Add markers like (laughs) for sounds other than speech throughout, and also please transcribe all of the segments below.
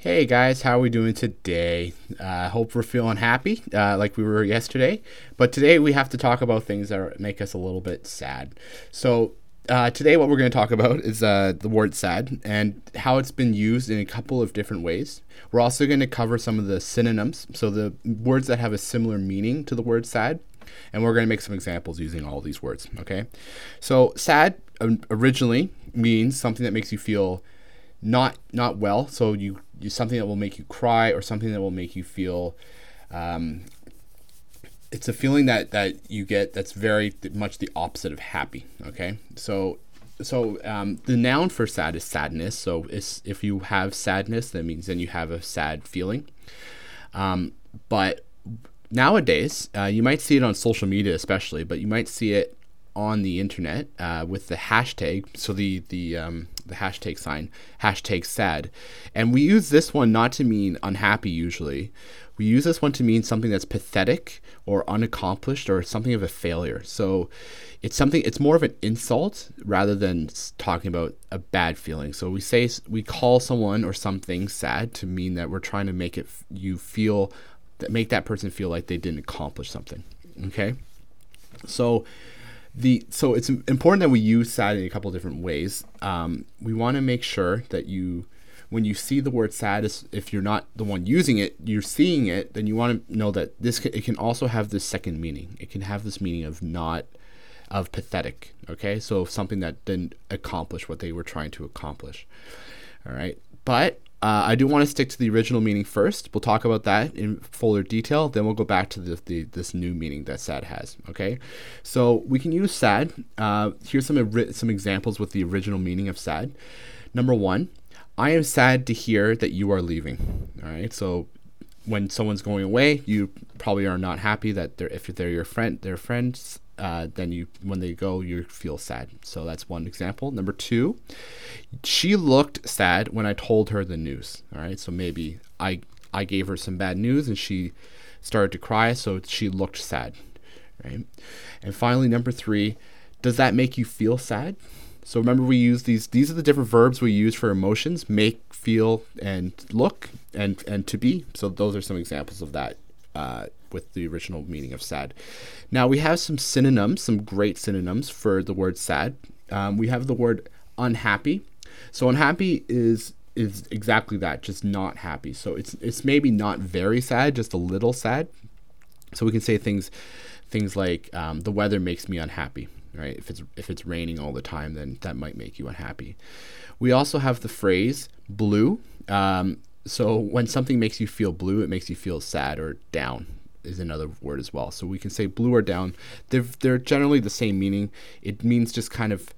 Hey guys, how are we doing today? I uh, hope we're feeling happy uh, like we were yesterday. But today we have to talk about things that make us a little bit sad. So, uh, today what we're going to talk about is uh, the word sad and how it's been used in a couple of different ways. We're also going to cover some of the synonyms, so the words that have a similar meaning to the word sad. And we're going to make some examples using all these words, okay? So, sad um, originally means something that makes you feel not not well. So you, you something that will make you cry or something that will make you feel. Um, it's a feeling that that you get that's very much the opposite of happy. Okay, so so um, the noun for sad is sadness. So if you have sadness, that means then you have a sad feeling. Um, but nowadays, uh, you might see it on social media, especially, but you might see it on the internet uh, with the hashtag. So the the um, the hashtag sign, hashtag sad. And we use this one not to mean unhappy usually. We use this one to mean something that's pathetic or unaccomplished or something of a failure. So it's something, it's more of an insult rather than talking about a bad feeling. So we say, we call someone or something sad to mean that we're trying to make it, you feel, make that person feel like they didn't accomplish something. Okay. So, the so it's important that we use sad in a couple different ways. Um, we want to make sure that you, when you see the word sad, if you're not the one using it, you're seeing it, then you want to know that this can, it can also have this second meaning. It can have this meaning of not of pathetic. Okay, so something that didn't accomplish what they were trying to accomplish. All right, but uh, I do want to stick to the original meaning first. We'll talk about that in fuller detail. Then we'll go back to the, the this new meaning that sad has. Okay, so we can use sad. Uh, here's some some examples with the original meaning of sad. Number one, I am sad to hear that you are leaving. All right, so when someone's going away, you probably are not happy that they're if they're your friend, their friends uh, then you when they go you feel sad. So that's one example. Number two she looked sad when i told her the news. All right so maybe i i gave her some bad news and she started to cry so she looked sad right? And finally number three does that make you feel sad? So remember we use these these are the different verbs we use for emotions make feel and look and and to be. So those are some examples of that uh, with the original meaning of sad. Now we have some synonyms, some great synonyms for the word sad. Um, we have the word unhappy. So unhappy is is exactly that, just not happy. So it's it's maybe not very sad, just a little sad. So we can say things things like um, the weather makes me unhappy. Right? If it's if it's raining all the time, then that might make you unhappy. We also have the phrase blue. Um, so when something makes you feel blue, it makes you feel sad or down is another word as well. So we can say blue or down. They're they're generally the same meaning. It means just kind of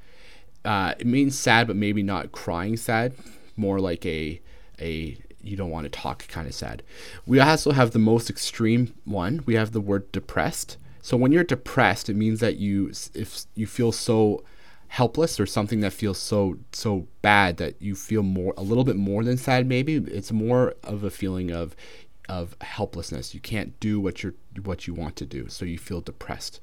uh, it means sad, but maybe not crying sad. More like a a you don't want to talk kind of sad. We also have the most extreme one. We have the word depressed. So when you're depressed, it means that you if you feel so helpless or something that feels so so bad that you feel more a little bit more than sad maybe it's more of a feeling of of helplessness. You can't do what you're what you want to do, so you feel depressed.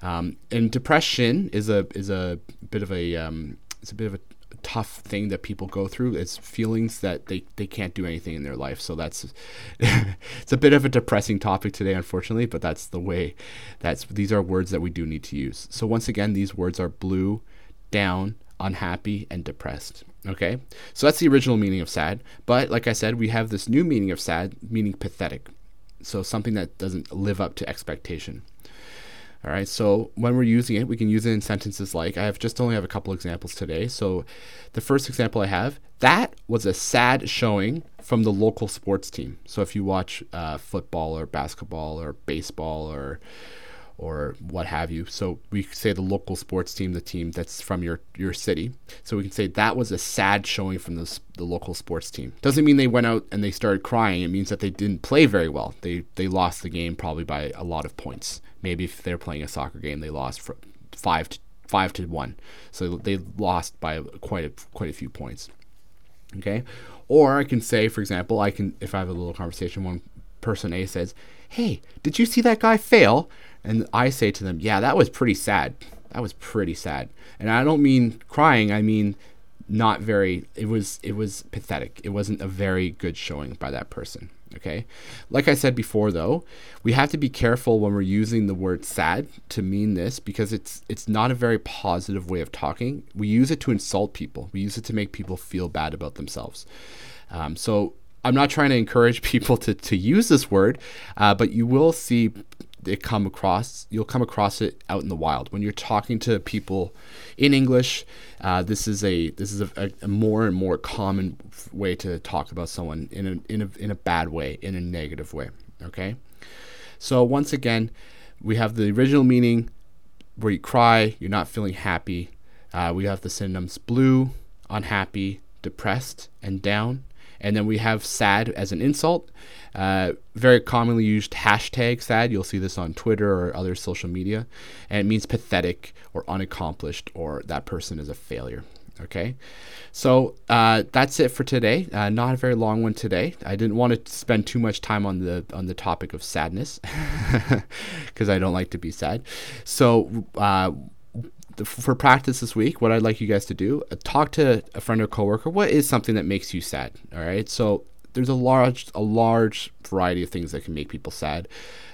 Um, and depression is a is a bit of a um, it's a bit of a tough thing that people go through. It's feelings that they, they can't do anything in their life. So that's (laughs) it's a bit of a depressing topic today, unfortunately. But that's the way. That's these are words that we do need to use. So once again, these words are blue, down, unhappy, and depressed. Okay, so that's the original meaning of sad. But like I said, we have this new meaning of sad, meaning pathetic. So something that doesn't live up to expectation. All right, so when we're using it, we can use it in sentences like I have just only have a couple examples today. So the first example I have that was a sad showing from the local sports team. So if you watch uh, football or basketball or baseball or or what have you. So we say the local sports team, the team that's from your your city. So we can say that was a sad showing from the, the local sports team. Doesn't mean they went out and they started crying. It means that they didn't play very well. They they lost the game probably by a lot of points. Maybe if they're playing a soccer game, they lost for five to five to one. So they lost by quite a quite a few points. Okay, or I can say, for example, I can if I have a little conversation, one person A says, "Hey, did you see that guy fail?" And I say to them, yeah, that was pretty sad. That was pretty sad. And I don't mean crying, I mean not very it was it was pathetic it wasn't a very good showing by that person okay like i said before though we have to be careful when we're using the word sad to mean this because it's it's not a very positive way of talking we use it to insult people we use it to make people feel bad about themselves um, so i'm not trying to encourage (laughs) people to, to use this word uh, but you will see it come across you'll come across it out in the wild. When you're talking to people in english uh, this is a this is a, a, more and more common way to talk about someone in a, in a in a bad way in a negative way okay? So once again we have the original meaning where you cry you're not feeling happy uh, we have the synonyms blue unhappy depressed and down and then we have sad as an insult. Uh, very commonly used hashtag sad. You'll see this on Twitter or other social media. And it means pathetic or unaccomplished or that person is a failure. Okay, so uh, that's it for today. Uh, not a very long one today. I didn't want to spend too much time on the on the topic of sadness (laughs) because I don't like to be sad. So for practice this week, what I'd like you guys to do, uh, talk to a friend or coworker. What is something that makes you sad? All right. So there's a large, a large variety of things that can make people sad.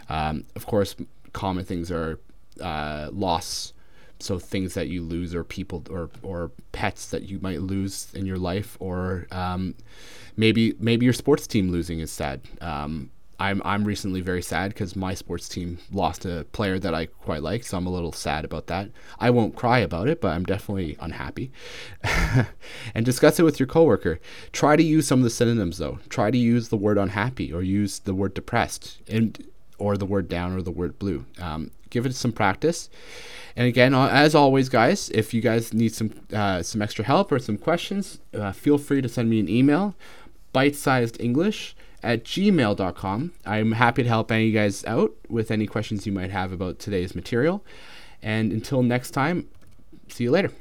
Um, of course, common things are uh, loss. So things that you lose, or people, or or pets that you might lose in your life, or um, maybe maybe your sports team losing is sad. Um, I'm I'm recently very sad because my sports team lost a player that I quite like, so I'm a little sad about that. I won't cry about it, but I'm definitely unhappy. (laughs) and discuss it with your coworker. Try to use some of the synonyms though. Try to use the word unhappy or use the word depressed and or the word down or the word blue. Um, give it some practice. And again, as always, guys, if you guys need some uh, some extra help or some questions, uh, feel free to send me an email, bite-sized English at gmail.com. I'm happy to help any of you guys out with any questions you might have about today's material. And until next time, see you later.